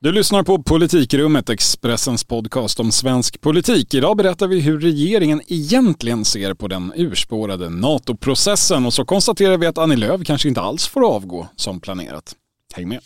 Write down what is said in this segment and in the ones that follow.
Du lyssnar på Politikrummet, Expressens podcast om svensk politik. Idag berättar vi hur regeringen egentligen ser på den urspårade NATO-processen och så konstaterar vi att Annie Lööf kanske inte alls får avgå som planerat. Häng med!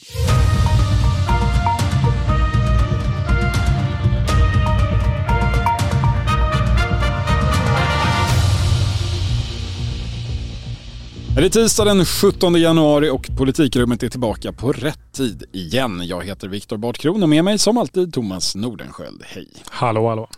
Det är tisdag den 17 januari och politikrummet är tillbaka på rätt tid igen. Jag heter Viktor Bartkron och med mig som alltid Thomas Nordenskjöld. Hej! Hallå, hallå.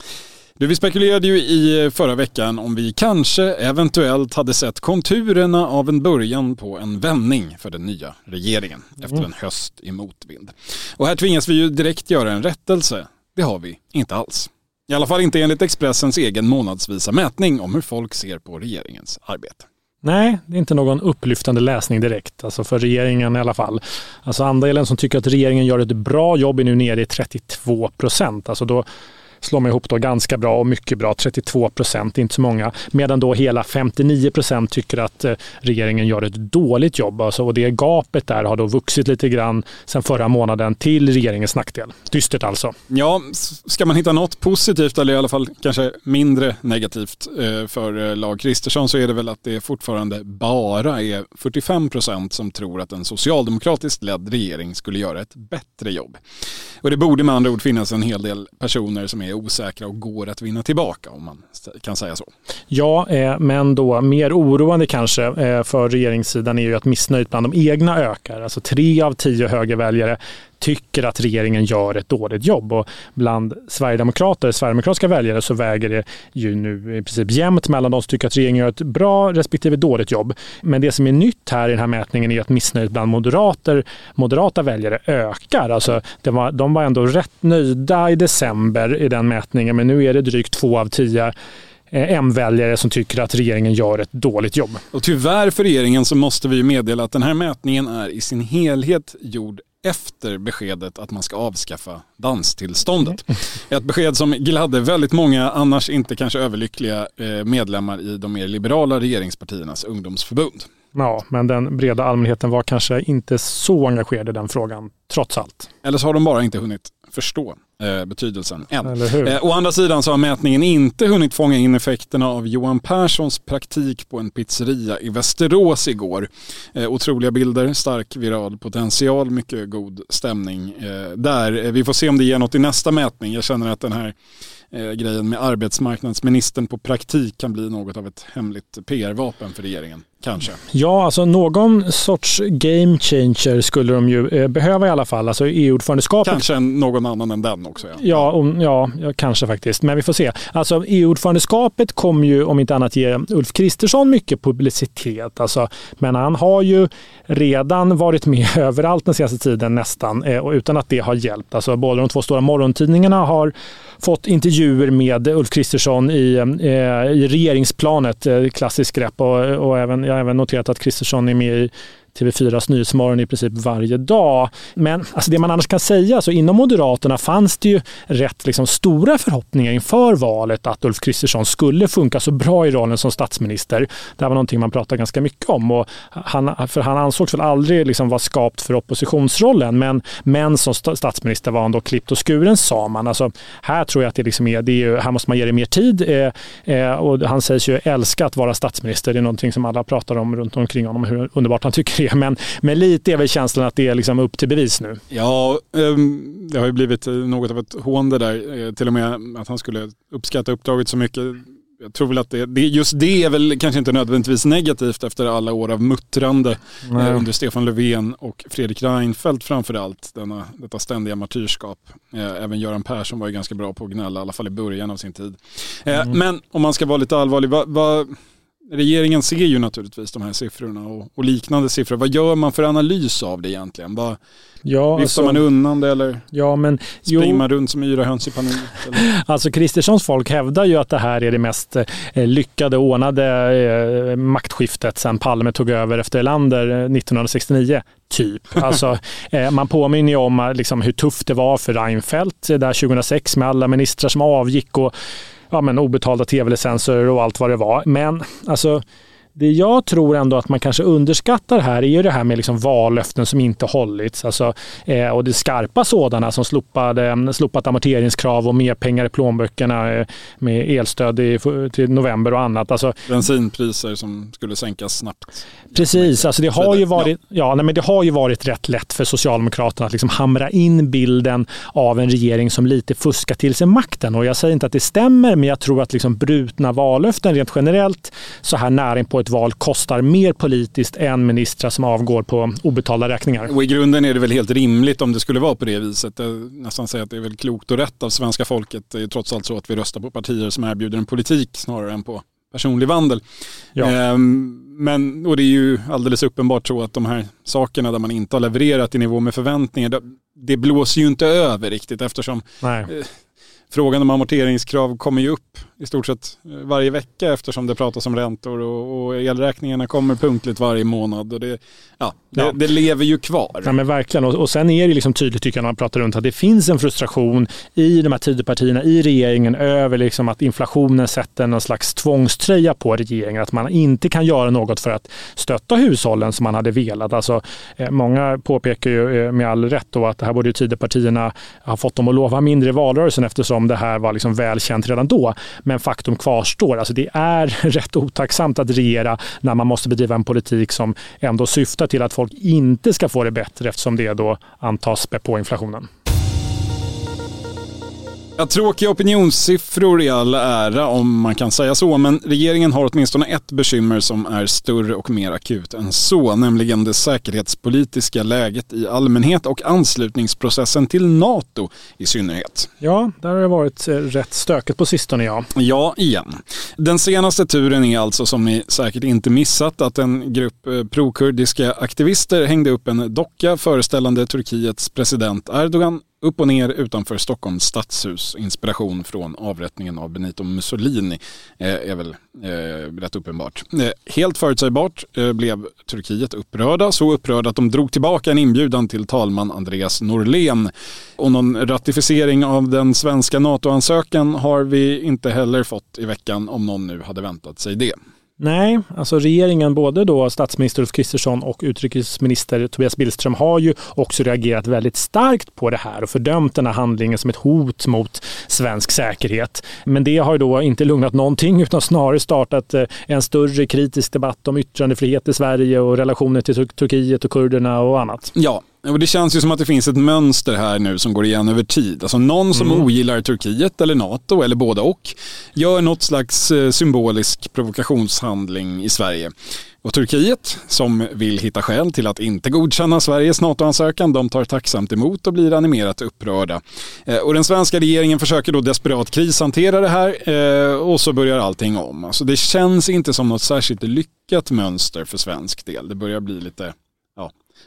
Du, vi spekulerade ju i förra veckan om vi kanske eventuellt hade sett konturerna av en början på en vändning för den nya regeringen efter en höst i motvind. Och här tvingas vi ju direkt göra en rättelse. Det har vi inte alls. I alla fall inte enligt Expressens egen månadsvisa mätning om hur folk ser på regeringens arbete. Nej, det är inte någon upplyftande läsning direkt, alltså för regeringen i alla fall. Alltså andelen som tycker att regeringen gör ett bra jobb är nu nere i 32 procent. Alltså då slår man ihop då ganska bra och mycket bra, 32 procent, inte så många. Medan då hela 59 procent tycker att eh, regeringen gör ett dåligt jobb. Alltså, och det gapet där har då vuxit lite grann sedan förra månaden till regeringens nackdel. Dystert alltså. Ja, ska man hitta något positivt eller i alla fall kanske mindre negativt eh, för eh, Lag Kristersson så är det väl att det fortfarande bara är 45 procent som tror att en socialdemokratiskt ledd regering skulle göra ett bättre jobb. Och det borde med andra ord finnas en hel del personer som är osäkra och går att vinna tillbaka om man kan säga så. Ja, eh, men då mer oroande kanske eh, för regeringssidan är ju att missnöjet bland de egna ökar. Alltså tre av tio högerväljare tycker att regeringen gör ett dåligt jobb. Och bland sverigedemokrater, sverigedemokratiska väljare så väger det ju nu i princip jämnt mellan de som tycker att regeringen gör ett bra respektive dåligt jobb. Men det som är nytt här i den här mätningen är att missnöjet bland moderater, moderata väljare ökar. Alltså, var, de var ändå rätt nöjda i december i den mätningen, men nu är det drygt två av tio eh, M-väljare som tycker att regeringen gör ett dåligt jobb. Och tyvärr för regeringen så måste vi meddela att den här mätningen är i sin helhet gjord efter beskedet att man ska avskaffa danstillståndet. Ett besked som gladde väldigt många annars inte kanske överlyckliga eh, medlemmar i de mer liberala regeringspartiernas ungdomsförbund. Ja, men den breda allmänheten var kanske inte så engagerad i den frågan, trots allt. Eller så har de bara inte hunnit förstå eh, betydelsen än. Eh, å andra sidan så har mätningen inte hunnit fånga in effekterna av Johan Perssons praktik på en pizzeria i Västerås igår. Eh, otroliga bilder, stark viral potential, mycket god stämning eh, där. Eh, vi får se om det ger något i nästa mätning. Jag känner att den här eh, grejen med arbetsmarknadsministern på praktik kan bli något av ett hemligt PR-vapen för regeringen. Kanske. Ja, alltså någon sorts game changer skulle de ju eh, behöva i alla fall. Alltså EU-ordförandeskapet. Kanske någon annan än den också. Ja. Ja, om, ja, kanske faktiskt. Men vi får se. Alltså EU-ordförandeskapet kommer ju om inte annat ge Ulf Kristersson mycket publicitet. Alltså, men han har ju redan varit med överallt den senaste tiden nästan eh, utan att det har hjälpt. Alltså, både de två stora morgontidningarna har fått intervjuer med Ulf Kristersson i, eh, i regeringsplanet, eh, klassiskt grepp och, och även jag har även noterat att Kristersson är med i TV4s Nyhetsmorgon i princip varje dag. Men alltså det man annars kan säga, så inom Moderaterna fanns det ju rätt liksom stora förhoppningar inför valet att Ulf Kristersson skulle funka så bra i rollen som statsminister. Det här var någonting man pratade ganska mycket om. Och han, för han ansågs väl aldrig liksom vara skapt för oppositionsrollen, men, men som statsminister var han då klippt och skuren sa man. Alltså, här tror jag att det, liksom är, det är, här måste man ge det mer tid. Eh, eh, och han sägs ju älska att vara statsminister. Det är någonting som alla pratar om runt omkring honom, hur underbart han tycker det. Men, men lite är väl känslan att det är liksom upp till bevis nu. Ja, um, det har ju blivit något av ett hån det där. Eh, till och med att han skulle uppskatta uppdraget så mycket. Jag tror väl att det, just det är väl kanske inte nödvändigtvis negativt efter alla år av muttrande eh, under Stefan Löfven och Fredrik Reinfeldt framför allt. Denna, detta ständiga martyrskap. Eh, även Göran Persson var ju ganska bra på att gnälla, i alla fall i början av sin tid. Eh, mm. Men om man ska vara lite allvarlig, vad, vad regeringen ser ju naturligtvis de här siffrorna och, och, liknande siffror. Vad gör man för analys av det egentligen? Vad, ja, viftar alltså, man undan det eller ja, men, springer jo, man runt som yra höns i panik? Alltså Kristerssons folk hävdar ju att det här är det mest eh, lyckade ordnade eh, maktskiftet sedan Palme tog över efter Erlander 1969. Eh, typ. Alltså, eh, man påminner ju om liksom, hur tufft det var för Reinfeldt där 2006 med alla ministrar som avgick och ja, men obetalda tv-licenser och allt vad det var. Men alltså, det jag tror ändå att man kanske underskattar här är ju det här med liksom vallöften som inte hållits. Alltså, eh, och det skarpa sådana som slopade, slopat amorteringskrav och mer pengar i plånböckerna eh, med elstöd i, till november och annat. Alltså, Bensinpriser som skulle sänkas snabbt. Precis, alltså det, har ju varit, ja. nej, men det har ju varit rätt lätt för Socialdemokraterna att liksom hamra in bilden av en regering som lite fuskar till sig makten. Och jag säger inte att det stämmer, men jag tror att liksom brutna vallöften rent generellt så här nära på ett val kostar mer politiskt än ministrar som avgår på obetalda räkningar. Och i grunden är det väl helt rimligt om det skulle vara på det viset. Jag nästan säga att det är väl klokt och rätt av svenska folket. Det är trots allt så att vi röstar på partier som erbjuder en politik snarare än på personlig vandel. Ja. Ehm, men, och det är ju alldeles uppenbart så att de här sakerna där man inte har levererat i nivå med förväntningar, det blåser ju inte över riktigt eftersom. Eh, frågan om amorteringskrav kommer ju upp i stort sett eh, varje vecka eftersom det pratas om räntor och, och elräkningarna kommer punktligt varje månad. Och det, ja, det, ja. det lever ju kvar. Ja, men verkligen. Och, och sen är det liksom tydligt tycker jag när man pratar runt att det finns en frustration i de här Tidöpartierna, i regeringen över liksom att inflationen sätter någon slags tvångströja på regeringen. Att man inte kan göra något för att stötta hushållen som man hade velat. Alltså, eh, många påpekar ju eh, med all rätt då att det här borde Tidöpartierna ha fått dem att lova mindre i valrörelsen eftersom det här var liksom välkänt redan då. Men men faktum kvarstår. Alltså det är rätt otacksamt att regera när man måste bedriva en politik som ändå syftar till att folk inte ska få det bättre eftersom det då antas spä på inflationen. Ja, tråkiga opinionssiffror i all ära om man kan säga så, men regeringen har åtminstone ett bekymmer som är större och mer akut än så, nämligen det säkerhetspolitiska läget i allmänhet och anslutningsprocessen till NATO i synnerhet. Ja, där har det varit eh, rätt stökigt på sistone ja. Ja, igen. Den senaste turen är alltså, som ni säkert inte missat, att en grupp eh, prokurdiska aktivister hängde upp en docka föreställande Turkiets president Erdogan upp och ner utanför Stockholms stadshus. Inspiration från avrättningen av Benito Mussolini eh, är väl eh, rätt uppenbart. Eh, helt förutsägbart eh, blev Turkiet upprörda, så upprörda att de drog tillbaka en inbjudan till talman Andreas Norlén. Och någon ratificering av den svenska NATO-ansökan har vi inte heller fått i veckan om någon nu hade väntat sig det. Nej, alltså regeringen, både då statsminister Ulf Kristersson och utrikesminister Tobias Billström har ju också reagerat väldigt starkt på det här och fördömt den här handlingen som ett hot mot svensk säkerhet. Men det har ju då inte lugnat någonting utan snarare startat eh, en större kritisk debatt om yttrandefrihet i Sverige och relationer till Turkiet och kurderna och annat. Ja, och det känns ju som att det finns ett mönster här nu som går igen över tid. Alltså någon som mm. ogillar Turkiet eller NATO eller båda och gör något slags eh, symbolisk provokationshandling i Sverige. Och Turkiet, som vill hitta skäl till att inte godkänna Sveriges NATO-ansökan, de tar tacksamt emot och blir animerat upprörda. Eh, och den svenska regeringen försöker då desperat krishantera det här eh, och så börjar allting om. Alltså det känns inte som något särskilt lyckat mönster för svensk del. Det börjar bli lite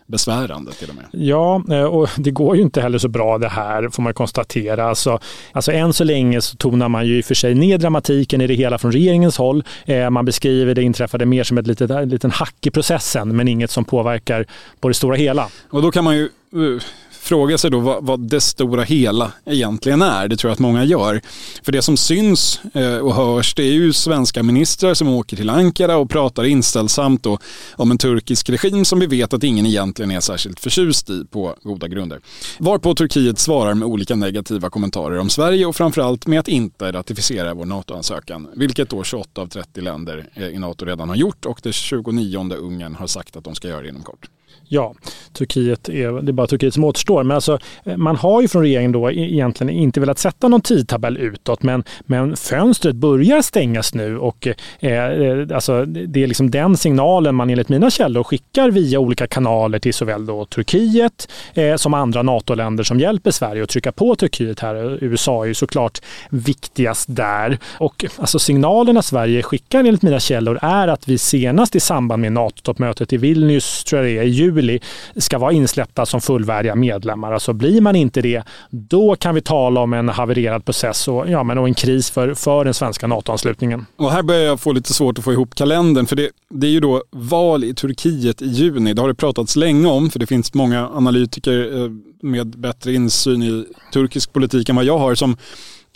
besvärande till och med. Ja, eh, och det går ju inte heller så bra det här får man konstatera. Alltså, alltså än så länge så tonar man ju i och för sig ner dramatiken i det hela från regeringens håll. Eh, man beskriver det inträffade mer som ett litet, en liten hack i processen men inget som påverkar på det stora hela. Och då kan man ju uh, fråga sig då vad, vad det stora hela egentligen är. Det tror jag att många gör. För det som syns eh, och hörs det är ju svenska ministrar som åker till Ankara och pratar inställsamt då om en turkisk regim som vi vet att ingen egentligen är särskilt förtjust i på goda grunder. Varpå Turkiet svarar med olika negativa kommentarer om Sverige och framförallt med att inte ratificera vår NATO-ansökan. Vilket då 28 av 30 länder eh, i NATO redan har gjort och det 29 Ungern har sagt att de ska göra det inom kort. Ja, Turkiet är, det är bara Turkiet som återstår. Men alltså, eh, man har ju från regeringen då e- egentligen inte velat sätta någon tidtabell utåt, men, men fönstret börjar stängas nu och eh, eh alltså, det är liksom den signalen man enligt mina källor skickar via olika kanaler till såväl då Turkiet eh, som andra NATO-länder som hjälper Sverige att trycka på Turkiet här. USA är ju såklart viktigast där. Och alltså, signalerna Sverige skickar enligt mina källor är att vi senast i samband med NATO-toppmötet i Vilnius, tror jag det är, i juli ska vara insläppta som fullvärdiga medlemmar. Alltså blir man inte det, då kan vi tala om en havererad process och, ja, men och en kris för, för den svenska NATO-anslutningen. Och här börjar jag få lite svårt att få ihop kalendern, för det, det är ju då val i Turkiet i juni. Det har det pratats länge om, för det finns många analytiker eh, med bättre insyn i turkisk politik än vad jag har som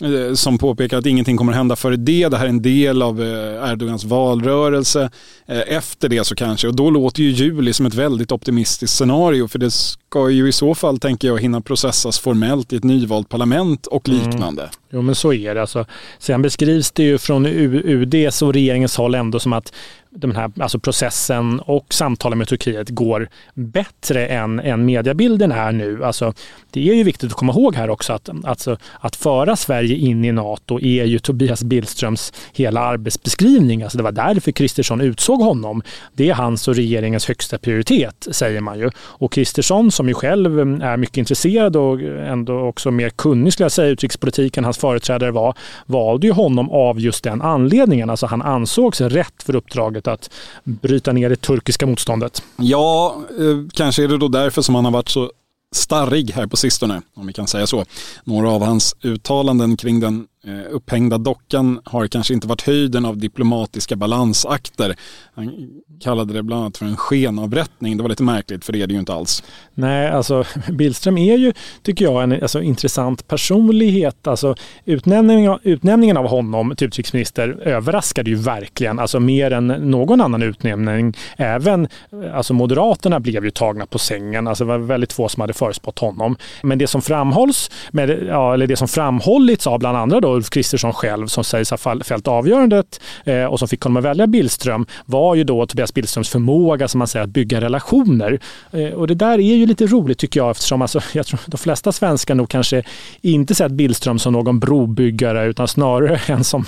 Eh, som påpekar att ingenting kommer hända före det. Det här är en del av eh, Erdogans valrörelse. Eh, efter det så kanske, och då låter ju juli som ett väldigt optimistiskt scenario för det ska ju i så fall, tänker jag, hinna processas formellt i ett nyvalt parlament och mm. liknande. Mm. Jo men så är det. Alltså, sen beskrivs det ju från UDs och regeringens håll ändå som att den här alltså processen och samtalen med Turkiet går bättre än, än mediebilden är nu. Alltså, det är ju viktigt att komma ihåg här också att alltså, att föra Sverige in i NATO är ju Tobias Billströms hela arbetsbeskrivning. Alltså, det var därför Kristersson utsåg honom. Det är hans och regeringens högsta prioritet, säger man ju. Och Kristersson som ju själv mm, är mycket intresserad och ändå också mer kunnig, skulle jag säga, utrikespolitiken, hans företrädare var, valde ju honom av just den anledningen. Alltså han ansågs rätt för uppdraget att bryta ner det turkiska motståndet. Ja, eh, kanske är det då därför som han har varit så starrig här på sistone, om vi kan säga så. Några av hans uttalanden kring den Eh, upphängda dockan har kanske inte varit höjden av diplomatiska balansakter. Han kallade det bland annat för en skenavrättning. Det var lite märkligt för det är det ju inte alls. Nej, alltså Billström är ju, tycker jag, en alltså, intressant personlighet. Alltså, utnämningen, utnämningen av honom till utrikesminister överraskade ju verkligen, alltså mer än någon annan utnämning. Även alltså, Moderaterna blev ju tagna på sängen. Alltså, det var väldigt få som hade förespått honom. Men det som framhålls, med, ja, eller det som framhållits av bland andra då Ulf Kristersson själv som sägs ha fällt avgörandet eh, och som fick honom att välja Billström var ju då Tobias Billströms förmåga som man säger att bygga relationer. Eh, och det där är ju lite roligt tycker jag eftersom alltså, jag tror de flesta svenskar nog kanske inte sett Billström som någon brobyggare utan snarare en som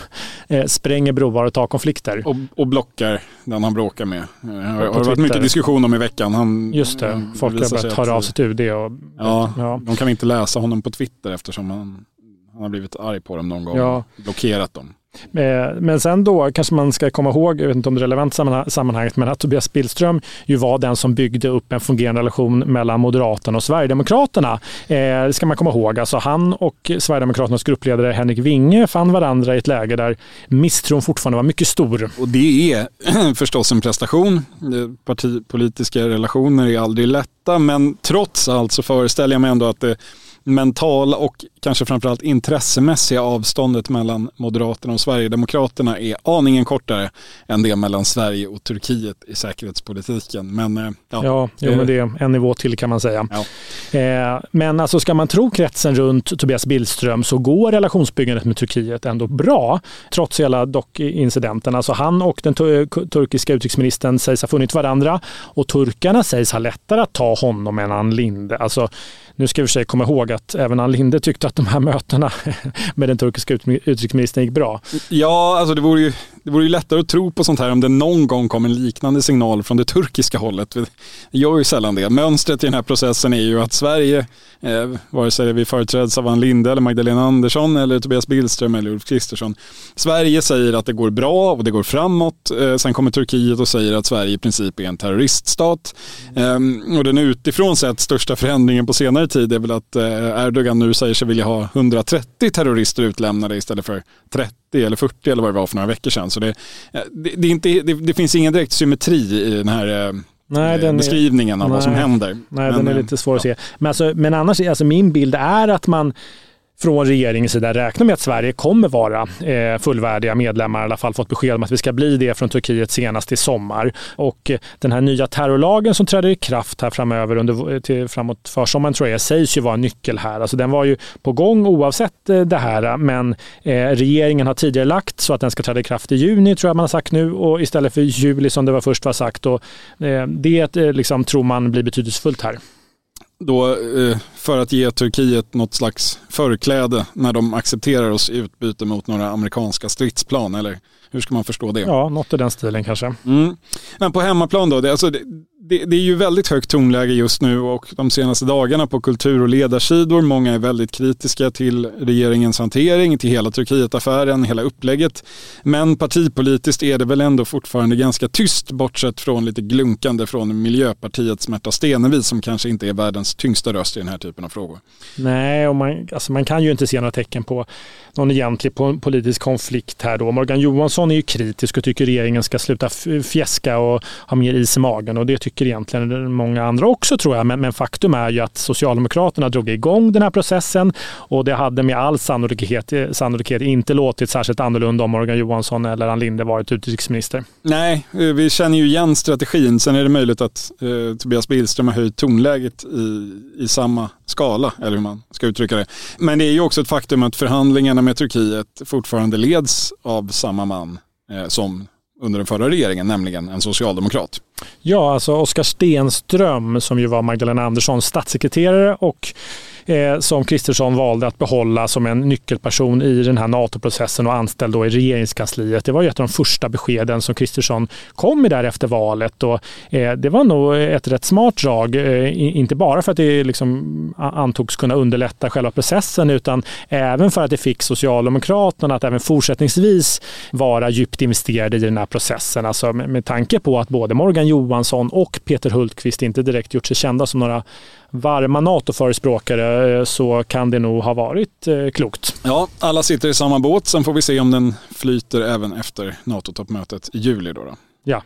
eh, spränger broar och tar konflikter. Och, och blockar den han bråkar med. Det har, har varit mycket diskussion om i veckan. Han, Just det, folk har börjat höra av sig till UD. Och, ja, ja, de kan inte läsa honom på Twitter eftersom han han har blivit arg på dem någon gång. Ja. Blockerat dem. Eh, men sen då kanske man ska komma ihåg, jag vet inte om det är relevant i sammanhanget, men att Tobias Billström ju var den som byggde upp en fungerande relation mellan Moderaterna och Sverigedemokraterna. Eh, det ska man komma ihåg. Alltså han och Sverigedemokraternas gruppledare Henrik Winge fann varandra i ett läge där misstron fortfarande var mycket stor. Och det är förstås en prestation. Partipolitiska relationer är aldrig lätta, men trots allt så föreställer jag mig ändå att det mentala och kanske framförallt intressemässiga avståndet mellan Moderaterna och Sverigedemokraterna är aningen kortare än det mellan Sverige och Turkiet i säkerhetspolitiken. Men, eh, ja, ja jo, men det är en nivå till kan man säga. Ja. Eh, men alltså ska man tro kretsen runt Tobias Billström så går relationsbyggandet med Turkiet ändå bra, trots hela dock-incidenten. Alltså han och den turkiska utrikesministern sägs ha funnit varandra och turkarna sägs ha lättare att ta honom än Ann Linde. Alltså, nu ska vi för sig komma ihåg att även Ann Linde tyckte att de här mötena med den turkiska utrikesministern gick bra. Ja, alltså det vore ju det vore ju lättare att tro på sånt här om det någon gång kom en liknande signal från det turkiska hållet. Det gör ju sällan det. Mönstret i den här processen är ju att Sverige, eh, vare sig vi företräds av Ann Linde eller Magdalena Andersson eller Tobias Billström eller Ulf Kristersson. Sverige säger att det går bra och det går framåt. Eh, sen kommer Turkiet och säger att Sverige i princip är en terroriststat. Eh, och den utifrån sett största förändringen på senare tid är väl att eh, Erdogan nu säger sig vilja ha 130 terrorister utlämnade istället för 30 eller 40 eller vad det var för några veckor sedan. Så det, eh, det, det, inte, det, det finns ingen direkt symmetri i den här eh, Nej, den beskrivningen är, av nej, vad som händer. Nej, men, den är lite svår ja. att se. Men, alltså, men annars, alltså min bild är att man från regeringens sida räknar med att Sverige kommer vara eh, fullvärdiga medlemmar, i alla fall fått besked om att vi ska bli det från Turkiet senast i sommar. Och eh, den här nya terrorlagen som träder i kraft här framöver under, eh, till, framåt försommaren tror jag sägs ju vara en nyckel här. Alltså den var ju på gång oavsett det här, men regeringen har tidigare lagt så att den ska träda i kraft i juni tror jag man har sagt nu och istället för juli som det var först var sagt. Och, det liksom, tror man blir betydelsefullt här då eh, för att ge Turkiet något slags förkläde när de accepterar oss i utbyte mot några amerikanska stridsplan eller hur ska man förstå det? Ja, något i den stilen kanske. Mm. Men på hemmaplan då, det, alltså, det, det, är ju väldigt högt tonläge just nu och de senaste dagarna på kultur och ledarsidor. Många är väldigt kritiska till regeringens hantering, till hela Turkietaffären, hela upplägget. Men partipolitiskt är det väl ändå fortfarande ganska tyst bortsett från lite glunkande från Miljöpartiets Märta Stenevi som kanske inte är världens tyngsta röst i den här typen av frågor. Nej, och man, alltså man kan ju inte se några tecken på någon egentlig politisk konflikt här då. Morgan Johansson är ju kritisk och tycker regeringen ska sluta fjäska och ha mer is i magen och det tycker tycker egentligen många andra också tror jag. Men, men, faktum är ju att Socialdemokraterna drog igång den här processen och det hade med all sannolikhet, eh, sannolikhet inte låtit särskilt annorlunda om Morgan Johansson eller Ann Linde varit utrikesminister. Nej, eh, vi känner ju igen strategin. Sen är det möjligt att eh, Tobias Billström har höjt tonläget i, i samma skala, eller hur man ska uttrycka det. Men det är ju också ett faktum att förhandlingarna med Turkiet fortfarande leds av samma man eh, som under den förra regeringen, nämligen en socialdemokrat. Ja, alltså Oskar Stenström som ju var Magdalena Anderssons statssekreterare och eh, som Kristersson valde att behålla som en nyckelperson i den här NATO-processen och anställd då i regeringskansliet. Det var ju ett av de första beskeden som Kristersson kom med där efter valet. Och, eh, det var nog ett rätt smart drag, eh, inte bara för att det liksom antogs kunna underlätta själva processen utan även för att det fick Socialdemokraterna att även fortsättningsvis vara djupt investerade i den här processen. Alltså med, med tanke på att både Morgan Johansson och Peter Hultqvist inte direkt gjort sig kända som några varma NATO-förespråkare eh, så kan det nog ha varit eh, klokt. Ja, alla sitter i samma båt. Sen får vi se om den flyter även efter NATO-toppmötet i juli. Då, då. Ja.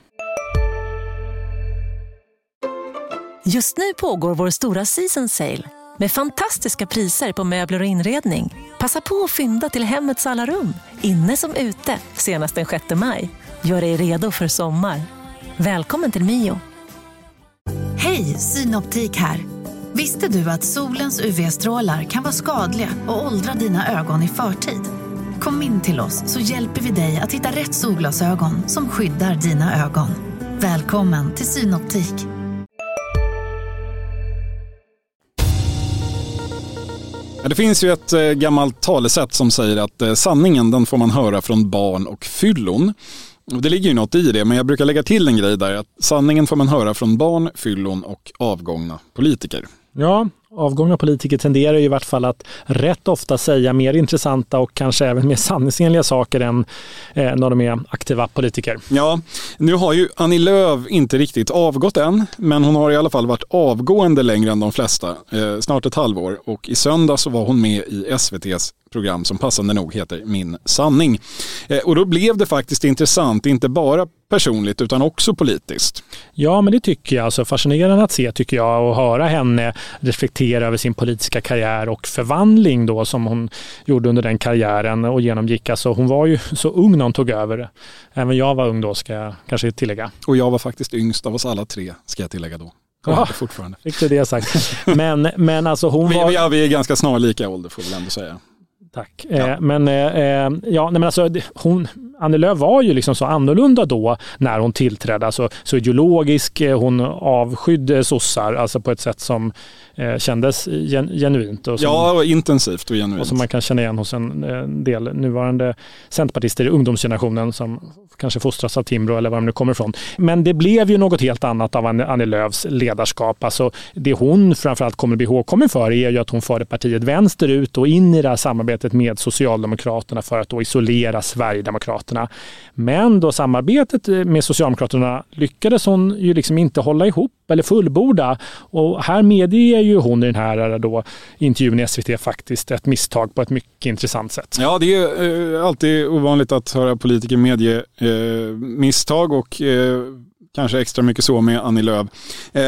Just nu pågår vår stora season sale med fantastiska priser på möbler och inredning. Passa på att fynda till hemmets alla rum, inne som ute, senast den 6 maj. Gör dig redo för sommar. Välkommen till Mio. Hej, Synoptik här. Visste du att solens UV-strålar kan vara skadliga och åldra dina ögon i förtid? Kom in till oss så hjälper vi dig att hitta rätt solglasögon som skyddar dina ögon. Välkommen till Synoptik. Det finns ju ett eh, gammalt talesätt som säger att eh, sanningen den får man höra från barn och fyllon. Det ligger ju något i det, men jag brukar lägga till en grej där. Att sanningen får man höra från barn, fyllon och avgångna politiker. Ja, avgångna politiker tenderar ju i vart fall att rätt ofta säga mer intressanta och kanske även mer sanningsenliga saker än eh, när de är aktiva politiker. Ja, nu har ju Annie Lööf inte riktigt avgått än, men hon har i alla fall varit avgående längre än de flesta, eh, snart ett halvår. Och i söndag så var hon med i SVTs program som passande nog heter Min sanning. Eh, och då blev det faktiskt intressant, inte bara personligt utan också politiskt. Ja, men det tycker jag. Alltså fascinerande att se tycker jag och höra henne reflektera över sin politiska karriär och förvandling då som hon gjorde under den karriären och genomgick. Alltså hon var ju så ung när hon tog över. Även jag var ung då ska jag kanske tillägga. Och jag var faktiskt yngst av oss alla tre ska jag tillägga då. Ja, fortfarande. Fick du det sagt. Men, men alltså hon var... Vi, ja, vi är ganska snarlika ålder får vi ändå säga. Tack. Ja. Eh, men, eh, eh ja, nej, men alltså, hon, Annie Lööf var ju liksom så annorlunda då när hon tillträdde. Alltså, så ideologisk, eh, hon avskydde sossar alltså på ett sätt som eh, kändes gen, genuint. Och som, ja, och intensivt och genuint. Och som man kan känna igen hos en, en del nuvarande centerpartister i ungdomsgenerationen som kanske fostras av Timbro eller var de nu kommer ifrån. Men det blev ju något helt annat av Annie Lööfs ledarskap. Alltså, det hon framförallt kommer att bli ihågkommen för är ju att hon förde partiet vänsterut och in i det här samarbetet med Socialdemokraterna för att då isolera Sverigedemokraterna. Men då samarbetet eh, med Socialdemokraterna lyckades hon ju liksom inte hålla ihop eller fullborda. Och här medger ju hon i den här eh, då, intervjun i SVT faktiskt ett misstag på ett mycket intressant sätt. Ja, det är eh, alltid ovanligt att höra politiker medge eh, misstag och eh, kanske extra mycket så med Annie Lööf. Eh,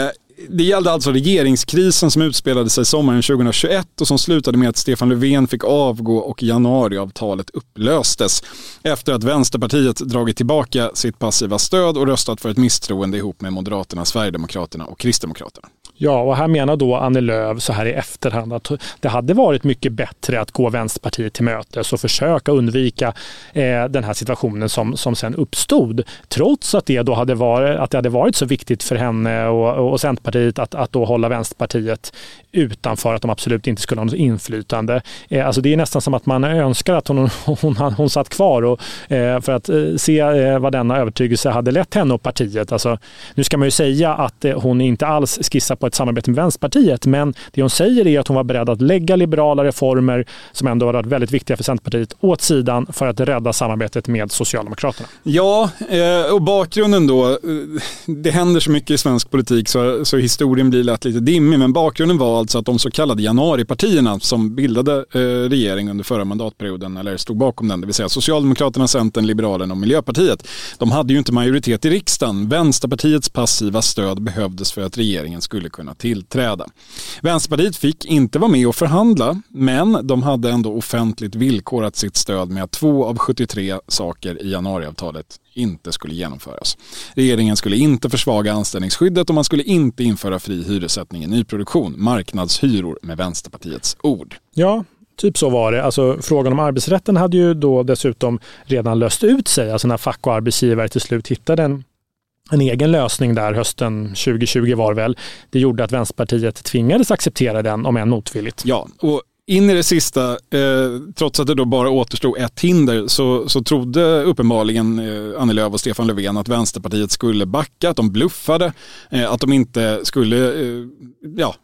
det gällde alltså regeringskrisen som utspelade sig sommaren 2021 och som slutade med att Stefan Löfven fick avgå och januariavtalet upplöstes efter att Vänsterpartiet dragit tillbaka sitt passiva stöd och röstat för ett misstroende ihop med Moderaterna, Sverigedemokraterna och Kristdemokraterna. Ja, och här menar då Annie Lööf så här i efterhand att det hade varit mycket bättre att gå Vänsterpartiet till mötes och försöka undvika eh, den här situationen som, som sen uppstod. Trots att det, då hade varit, att det hade varit så viktigt för henne och, och Centerpartiet att, att då hålla Vänsterpartiet utanför, att de absolut inte skulle ha något inflytande. Eh, alltså det är nästan som att man önskar att hon, hon, hon, hon satt kvar och, eh, för att eh, se eh, vad denna övertygelse hade lett henne och partiet. Alltså, nu ska man ju säga att eh, hon inte alls skissar på ett samarbete med Vänsterpartiet. Men det hon säger är att hon var beredd att lägga liberala reformer som ändå har varit väldigt viktiga för Centerpartiet åt sidan för att rädda samarbetet med Socialdemokraterna. Ja, eh, och bakgrunden då. Eh, det händer så mycket i svensk politik så, så historien blir lätt lite dimmig. Men bakgrunden var alltså att de så kallade januaripartierna som bildade eh, regering under förra mandatperioden, eller stod bakom den, det vill säga Socialdemokraterna, Centern, Liberalerna och Miljöpartiet. De hade ju inte majoritet i riksdagen. Vänsterpartiets passiva stöd behövdes för att regeringen skulle kunna tillträda. Vänsterpartiet fick inte vara med och förhandla, men de hade ändå offentligt villkorat sitt stöd med att två av 73 saker i januariavtalet inte skulle genomföras. Regeringen skulle inte försvaga anställningsskyddet och man skulle inte införa fri hyressättning i nyproduktion, marknadshyror med Vänsterpartiets ord. Ja, Typ så var det. Alltså, frågan om arbetsrätten hade ju då dessutom redan löst ut sig. Alltså när fack och arbetsgivare till slut hittade en, en egen lösning där hösten 2020 var väl. Det gjorde att Vänsterpartiet tvingades acceptera den, om än motvilligt. Ja, och in i det sista, eh, trots att det då bara återstod ett hinder, så, så trodde uppenbarligen eh, Annie Lööf och Stefan Löfven att Vänsterpartiet skulle backa, att de bluffade, eh, att de inte skulle eh, ja,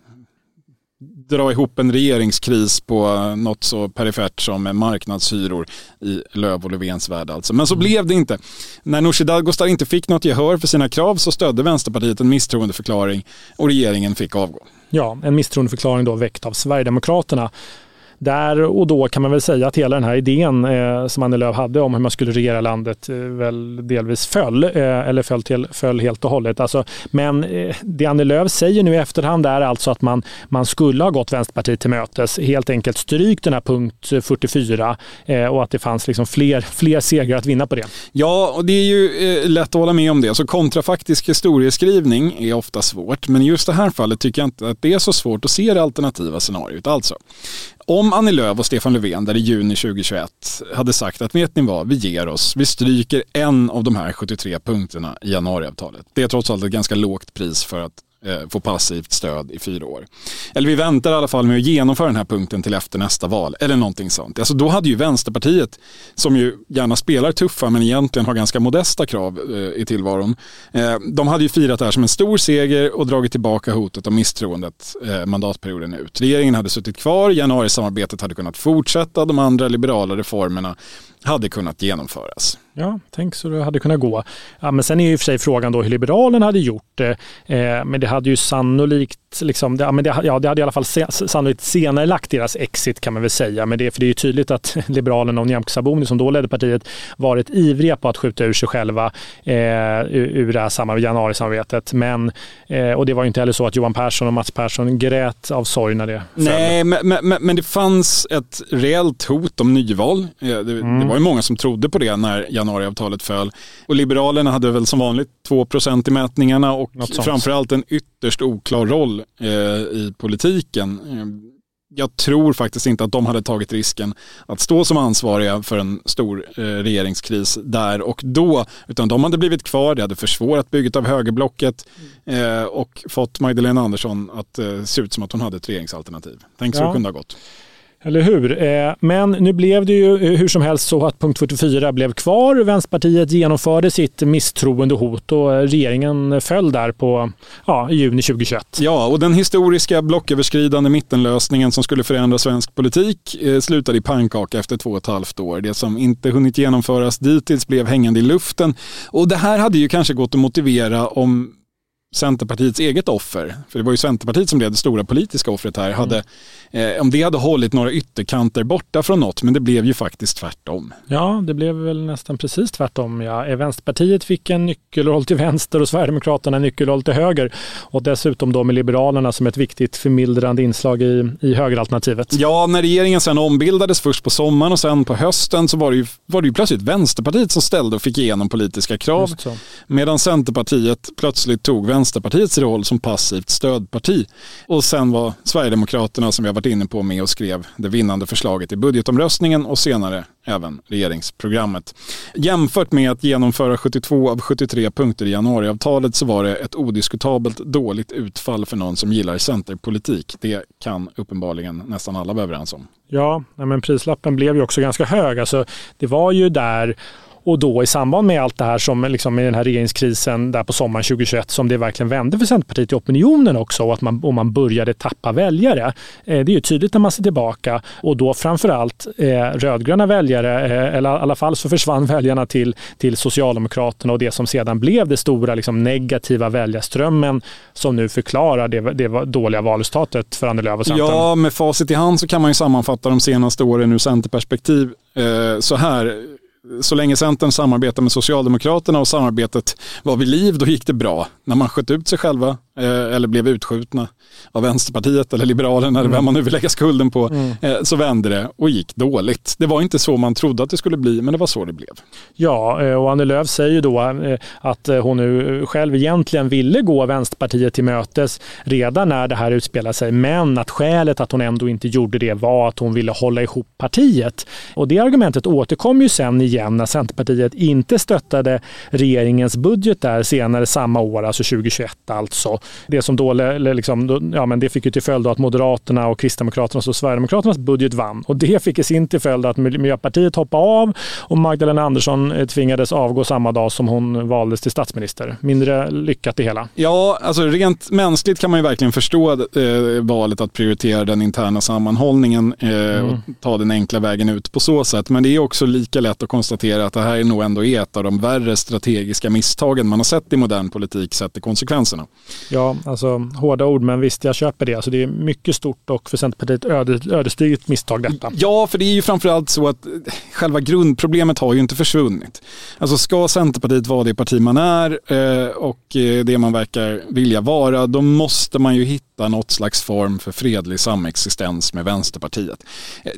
dra ihop en regeringskris på något så perifert som marknadshyror i Löv och Löfvens värld. Alltså. Men så mm. blev det inte. När Nooshi Dadgostar inte fick något gehör för sina krav så stödde Vänsterpartiet en misstroendeförklaring och regeringen fick avgå. Ja, en misstroendeförklaring då väckt av Sverigedemokraterna där och då kan man väl säga att hela den här idén eh, som Annie Lööf hade om hur man skulle regera landet eh, väl delvis föll, eh, eller föll, till, föll helt och hållet. Alltså, men eh, det Annie Lööf säger nu i efterhand är alltså att man, man skulle ha gått Vänsterpartiet till mötes, helt enkelt strykt den här punkt 44 eh, och att det fanns liksom fler, fler segrar att vinna på det. Ja, och det är ju eh, lätt att hålla med om det. Så kontrafaktisk historieskrivning är ofta svårt, men i just det här fallet tycker jag inte att det är så svårt att se det alternativa scenariot. Alltså, om Annie Lööf och Stefan Löfven där i juni 2021 hade sagt att vet ni vad, vi ger oss, vi stryker en av de här 73 punkterna i januariavtalet. Det är trots allt ett ganska lågt pris för att Eh, få passivt stöd i fyra år. Eller vi väntar i alla fall med att genomföra den här punkten till efter nästa val eller någonting sånt. Alltså då hade ju Vänsterpartiet, som ju gärna spelar tuffa men egentligen har ganska modesta krav eh, i tillvaron, eh, de hade ju firat det här som en stor seger och dragit tillbaka hotet om misstroendet eh, mandatperioden ut. Regeringen hade suttit kvar, januarisamarbetet hade kunnat fortsätta, de andra liberala reformerna hade kunnat genomföras. Ja, tänk så det hade kunnat gå. Ja, men sen är ju i och för sig frågan då hur Liberalerna hade gjort det. Eh, men det hade ju sannolikt liksom, det, ja, men det, ja, det hade i alla fall sannolikt senare lagt deras exit kan man väl säga. Men det, för det är ju tydligt att Liberalerna och Nyamko Sabuni som då ledde partiet varit ivriga på att skjuta ur sig själva eh, ur det här samma, januarisamarbetet. Men, eh, och det var ju inte heller så att Johan Persson och Mats Persson grät av sorg när det föll. Nej, men, men, men, det fanns ett reellt hot om nyval. Det, mm. det var ju många som trodde på det när januariavtalet föll. Och Liberalerna hade väl som vanligt 2% i mätningarna och framförallt en ytterst oklar roll eh, i politiken. Eh, jag tror faktiskt inte att de hade tagit risken att stå som ansvariga för en stor eh, regeringskris där och då. Utan de hade blivit kvar, det hade försvårat bygget av högerblocket eh, och fått Magdalena Andersson att eh, se ut som att hon hade ett regeringsalternativ. Tänk så ja. det kunde ha gått. Eller hur? Eh, men nu blev det ju eh, hur som helst så att punkt 44 blev kvar. Vänsterpartiet genomförde sitt misstroendehot och eh, regeringen föll där på ja, juni 2021. Ja, och den historiska blocköverskridande mittenlösningen som skulle förändra svensk politik slutade i pannkaka efter två och ett halvt år. Det som inte hunnit genomföras dittills blev hängande i luften. Och det här hade ju kanske gått att motivera om Centerpartiets eget offer, för det var ju Centerpartiet som blev det stora politiska offret här, hade, eh, om det hade hållit några ytterkanter borta från något, men det blev ju faktiskt tvärtom. Ja, det blev väl nästan precis tvärtom. Ja. Vänsterpartiet fick en nyckelroll till vänster och Sverigedemokraterna en nyckelroll till höger. Och dessutom då med Liberalerna som ett viktigt förmildrande inslag i, i högeralternativet. Ja, när regeringen sen ombildades först på sommaren och sen på hösten så var det ju, var det ju plötsligt Vänsterpartiet som ställde och fick igenom politiska krav. Medan Centerpartiet plötsligt tog Vänsterpartiets roll som passivt stödparti. Och sen var Sverigedemokraterna, som vi har varit inne på, med och skrev det vinnande förslaget i budgetomröstningen och senare även regeringsprogrammet. Jämfört med att genomföra 72 av 73 punkter i januariavtalet så var det ett odiskutabelt dåligt utfall för någon som gillar centerpolitik. Det kan uppenbarligen nästan alla vara överens om. Ja, men prislappen blev ju också ganska hög. Alltså, det var ju där och då i samband med allt det här som liksom med den här regeringskrisen där på sommaren 2021 som det verkligen vände för Centerpartiet i opinionen också och att man, och man började tappa väljare. Eh, det är ju tydligt när man ser tillbaka och då framförallt eh, rödgröna väljare, eh, eller i alla fall så försvann väljarna till, till Socialdemokraterna och det som sedan blev det stora liksom, negativa väljarströmmen som nu förklarar det, det dåliga valresultatet för Annie Lööf och Centern. Ja, med facit i hand så kan man ju sammanfatta de senaste åren ur Centerperspektiv eh, så här så länge Centern samarbetade med Socialdemokraterna och samarbetet var vid liv, då gick det bra. När man sköt ut sig själva eller blev utskjutna av Vänsterpartiet eller Liberalerna eller vem man nu vill lägga skulden på, mm. Eh, så vände det och gick dåligt. Det var inte så man trodde att det skulle bli, men det var så det blev. Ja, eh, och Annie Lööf säger då att hon nu själv egentligen ville gå Vänsterpartiet till mötes redan när det här utspelade sig, men att skälet att hon ändå inte gjorde det var att hon ville hålla ihop partiet. Och det argumentet återkom ju sen igen när Centerpartiet inte stöttade regeringens budget där senare samma år, alltså 2021 alltså. Det som då, liksom, ja, men det fick ju till följd att Moderaterna och Kristdemokraterna och Sverigedemokraternas budget vann. Och det fick i sin till följd att Miljöpartiet hoppade av och Magdalena Andersson eh, tvingades avgå samma dag som hon valdes till statsminister. Mindre lyckat det hela. Ja, alltså rent mänskligt kan man ju verkligen förstå eh, valet att prioritera den interna sammanhållningen eh, mm. och ta den enkla vägen ut på så sätt. Men det är också lika lätt att konstatera att det här är nog ändå ett av de värre strategiska misstagen man har sett i modern politik sett till konsekvenserna. Ja, Ja, alltså hårda ord, men visst, jag köper det. Alltså, det är mycket stort och för Centerpartiet öde, ödesdigert misstag detta. Mm, ja, för det är ju framförallt så att eh, själva grundproblemet har ju inte försvunnit. Alltså ska Centerpartiet vara det parti man är eh, och eh, det man verkar vilja vara, då måste man ju hitta något slags form för fredlig samexistens med Vänsterpartiet.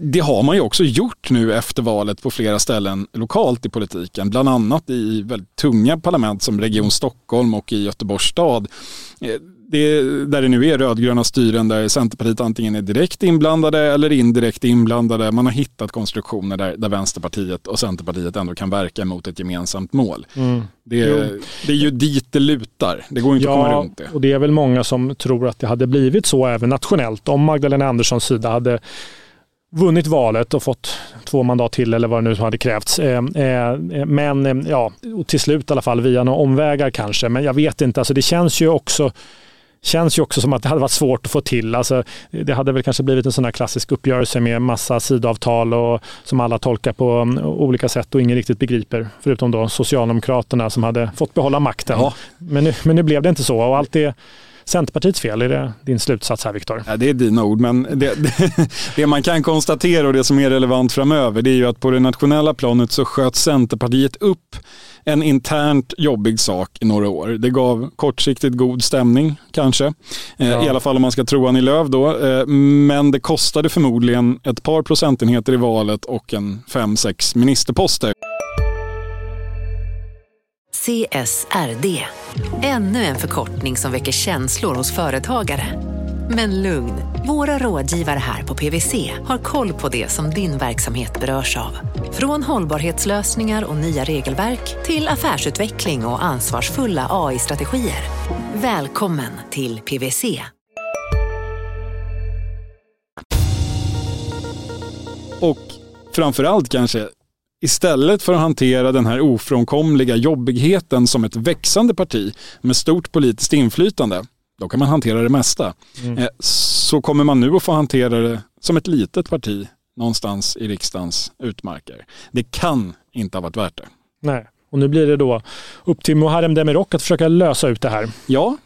Det har man ju också gjort nu efter valet på flera ställen lokalt i politiken, bland annat i väldigt tunga parlament som Region Stockholm och i Göteborgs stad. Det, där det nu är rödgröna styren där Centerpartiet antingen är direkt inblandade eller indirekt inblandade. Man har hittat konstruktioner där, där Vänsterpartiet och Centerpartiet ändå kan verka mot ett gemensamt mål. Mm. Det, det, är ju dit det lutar. Det går inte ja, att komma runt det. och det är väl många som tror att det hade blivit så även nationellt om Magdalena Anderssons sida hade vunnit valet och fått två mandat till eller vad det nu hade krävts. Eh, eh, men eh, ja, till slut i alla fall via några omvägar kanske. Men jag vet inte, alltså det känns ju också känns ju också som att det hade varit svårt att få till. Alltså, det hade väl kanske blivit en sån här klassisk uppgörelse med massa sidavtal och som alla tolkar på mm, olika sätt och ingen riktigt begriper. Förutom då Socialdemokraterna som hade fått behålla makten. Ja. Men, nu, men nu blev det inte så och allt det Centerpartiets fel? Är det din slutsats här Viktor? Ja, det är dina ord, men det, det, det, man kan konstatera och det som är relevant framöver det är ju att på det nationella planet så sköt Centerpartiet upp en internt jobbig sak i några år. Det gav kortsiktigt god stämning kanske, eh, ja. i alla fall om man ska tro Annie Lööf då. Eh, men det kostade förmodligen ett par procentenheter i valet och en fem sex ministerposter. CSRD. Ännu en förkortning som väcker känslor hos företagare. Men lugn, våra rådgivare här på PWC har koll på det som din verksamhet berörs av. Från hållbarhetslösningar och nya regelverk till affärsutveckling och ansvarsfulla AI-strategier. Välkommen till PWC. Och framförallt kanske Istället för att hantera den här ofrånkomliga jobbigheten som ett växande parti med stort politiskt inflytande, då kan man hantera det mesta. Mm. Eh, så kommer man nu att få hantera det som ett litet parti någonstans i riksdagens utmarker. Det kan inte ha varit värt det. Nej, och nu blir det då upp till Muharrem Demirok att försöka lösa ut det här. Ja,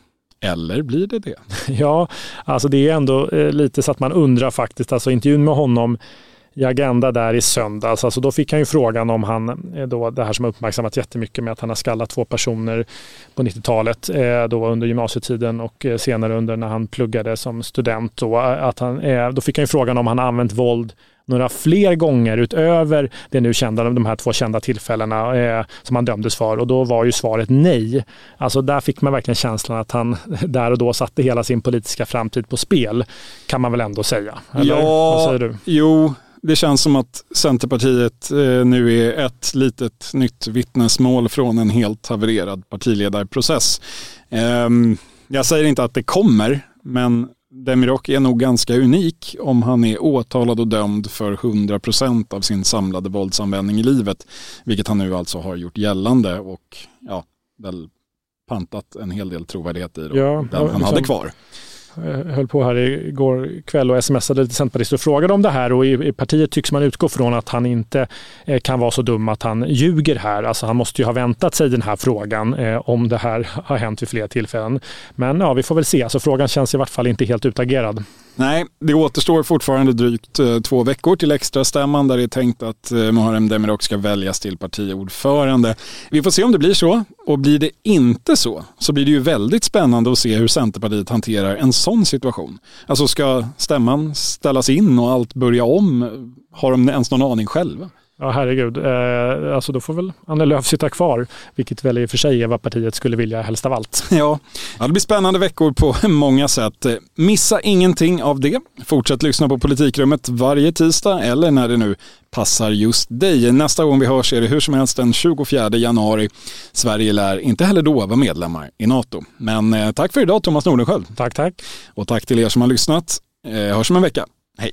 eller blir det det? ja, alltså det är ändå eh, lite så att man undrar faktiskt, alltså intervjun med honom i Agenda där i söndags. Alltså då fick han ju frågan om han, eh, då, det här som har uppmärksammat jättemycket med att han har skallat två personer på 90-talet, eh, då under gymnasietiden och eh, senare under när han pluggade som student. Då, att han, då fick han ju frågan om han använt våld några fler gånger utöver det nu kända, de här två kända tillfällena eh, som han dömdes för och då var ju svaret nej. Alltså där fick man verkligen känslan att han där och då satte hela sin politiska framtid på spel, kan man väl ändå säga? Eller? Ja, Vad säger du? jo, det känns som att Centerpartiet eh, nu är ett litet nytt vittnesmål från en helt havererad partiledarprocess. Ehm, jag säger inte att det kommer, men Demirok är nog ganska unik om han är åtalad och dömd för 100% av sin samlade våldsanvändning i livet. Vilket han nu alltså har gjort gällande och ja, väl pantat en hel del trovärdighet i då, Ja, den han liksom- hade kvar. Eh, höll på här igår kväll och smsade lite centerpartister och frågade om det här och i, i partiet tycks man utgå från att han inte eh, kan vara så dum att han ljuger här. Alltså han måste ju ha väntat sig den här frågan eh, om det här har hänt vid flera tillfällen. Men ja, vi får väl se. Alltså, frågan känns i vart fall inte helt utagerad. Nej, det återstår fortfarande drygt eh, två veckor till extrastämman där det är tänkt att eh, Muharrem Demirok ska väljas till partiordförande. Vi får se om det blir så och blir det inte så så blir det ju väldigt spännande att se hur Centerpartiet hanterar en sån situation. Alltså ska stämman ställas in och allt börja om? Har de ens någon aning själva? Ja, herregud. Eh, alltså då får väl Annie Lööf sitta kvar, vilket väl i och för sig är vad partiet skulle vilja helst av allt. Ja, det blir spännande veckor på många sätt. Missa ingenting av det. Fortsätt lyssna på Politikrummet varje tisdag eller när det nu passar just dig. Nästa gång vi hörs är det hur som helst den 24 januari. Sverige lär inte heller då vara medlemmar i NATO. Men eh, tack för idag Thomas Nordenskjöld. Tack, tack. Och tack till er som har lyssnat. Eh, hörs om en vecka. Hej!